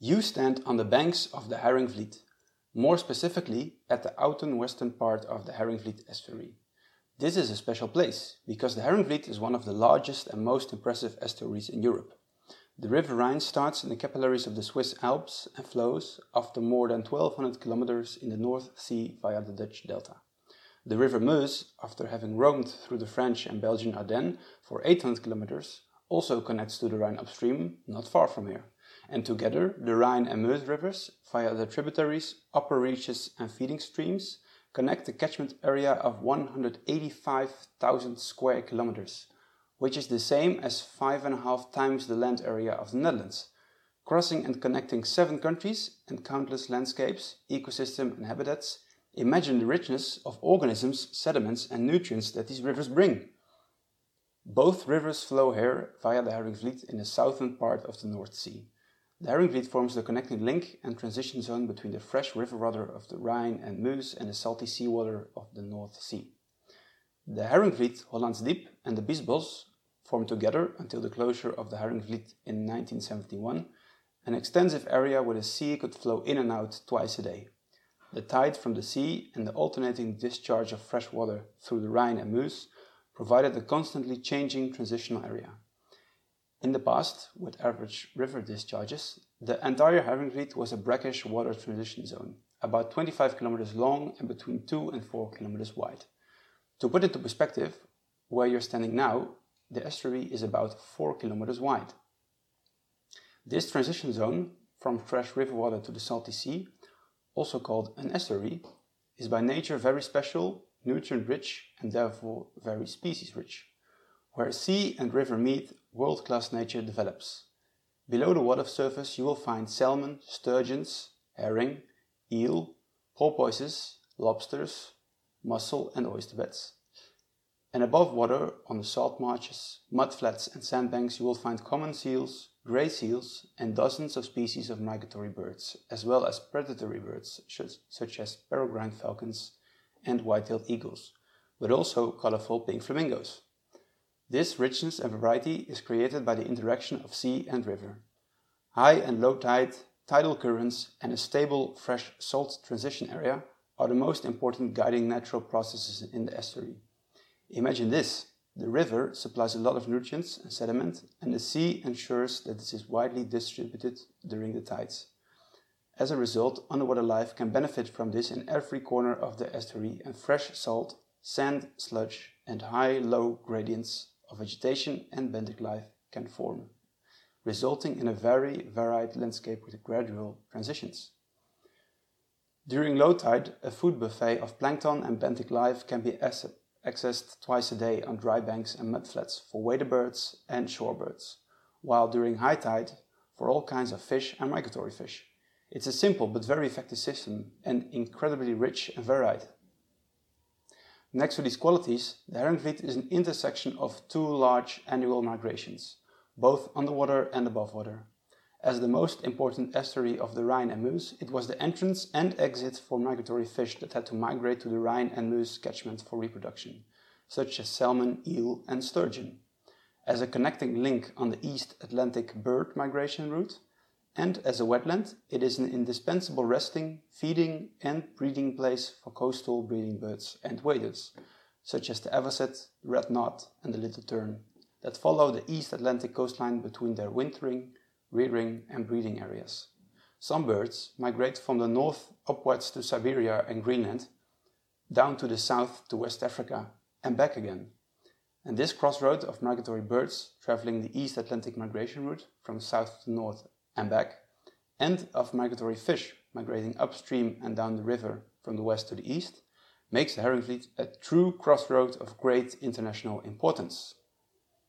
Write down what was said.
You stand on the banks of the Haringvliet, more specifically at the outer western part of the Haringvliet estuary. This is a special place because the Haringvliet is one of the largest and most impressive estuaries in Europe. The River Rhine starts in the capillaries of the Swiss Alps and flows after more than 1200 kilometers in the North Sea via the Dutch delta. The River Meuse, after having roamed through the French and Belgian Ardennes for 800 kilometers, also connects to the Rhine upstream, not far from here and together the Rhine and Meuse rivers, via their tributaries, upper reaches, and feeding streams, connect the catchment area of 185,000 square kilometers, which is the same as five and a half times the land area of the Netherlands, crossing and connecting seven countries and countless landscapes, ecosystem, and habitats. Imagine the richness of organisms, sediments, and nutrients that these rivers bring. Both rivers flow here via the Haringvliet in the southern part of the North Sea. The Haringvliet forms the connecting link and transition zone between the fresh river water of the Rhine and Meuse and the salty seawater of the North Sea. The Haringvliet, Hollands Diep, and the Biesbosch formed together until the closure of the Haringvliet in 1971, an extensive area where the sea could flow in and out twice a day. The tide from the sea and the alternating discharge of fresh water through the Rhine and Meuse provided a constantly changing transitional area. In the past, with average river discharges, the entire Haringvliet was a brackish water transition zone, about 25 kilometers long and between 2 and 4 kilometers wide. To put into perspective, where you're standing now, the estuary is about 4 kilometers wide. This transition zone, from fresh river water to the salty sea, also called an estuary, is by nature very special, nutrient rich, and therefore very species rich. Where sea and river meet, world class nature develops. Below the water surface, you will find salmon, sturgeons, herring, eel, porpoises, lobsters, mussel, and oyster beds. And above water, on the salt marshes, mudflats, and sandbanks, you will find common seals, grey seals, and dozens of species of migratory birds, as well as predatory birds such as peregrine falcons and white-tailed eagles, but also colorful pink flamingos. This richness and variety is created by the interaction of sea and river. High and low tide, tidal currents, and a stable fresh salt transition area are the most important guiding natural processes in the estuary. Imagine this the river supplies a lot of nutrients and sediment, and the sea ensures that this is widely distributed during the tides. As a result, underwater life can benefit from this in every corner of the estuary, and fresh salt, sand, sludge, and high low gradients of vegetation and benthic life can form, resulting in a very varied landscape with gradual transitions. During low tide, a food buffet of plankton and benthic life can be accessed twice a day on dry banks and mudflats for wader birds and shorebirds, while during high tide, for all kinds of fish and migratory fish. It's a simple but very effective system and incredibly rich and varied. Next to these qualities, the Haringvliet is an intersection of two large annual migrations, both underwater and above water. As the most important estuary of the Rhine and Meuse, it was the entrance and exit for migratory fish that had to migrate to the Rhine and Meuse catchment for reproduction, such as salmon, eel, and sturgeon. As a connecting link on the East Atlantic bird migration route, and as a wetland, it is an indispensable resting, feeding, and breeding place for coastal breeding birds and waders, such as the avocet, the red knot, and the little tern, that follow the East Atlantic coastline between their wintering, rearing, and breeding areas. Some birds migrate from the north upwards to Siberia and Greenland, down to the south to West Africa, and back again. And this crossroad of migratory birds traveling the East Atlantic migration route from south to north and back, and of migratory fish migrating upstream and down the river from the west to the east, makes the Haringvliet a true crossroad of great international importance.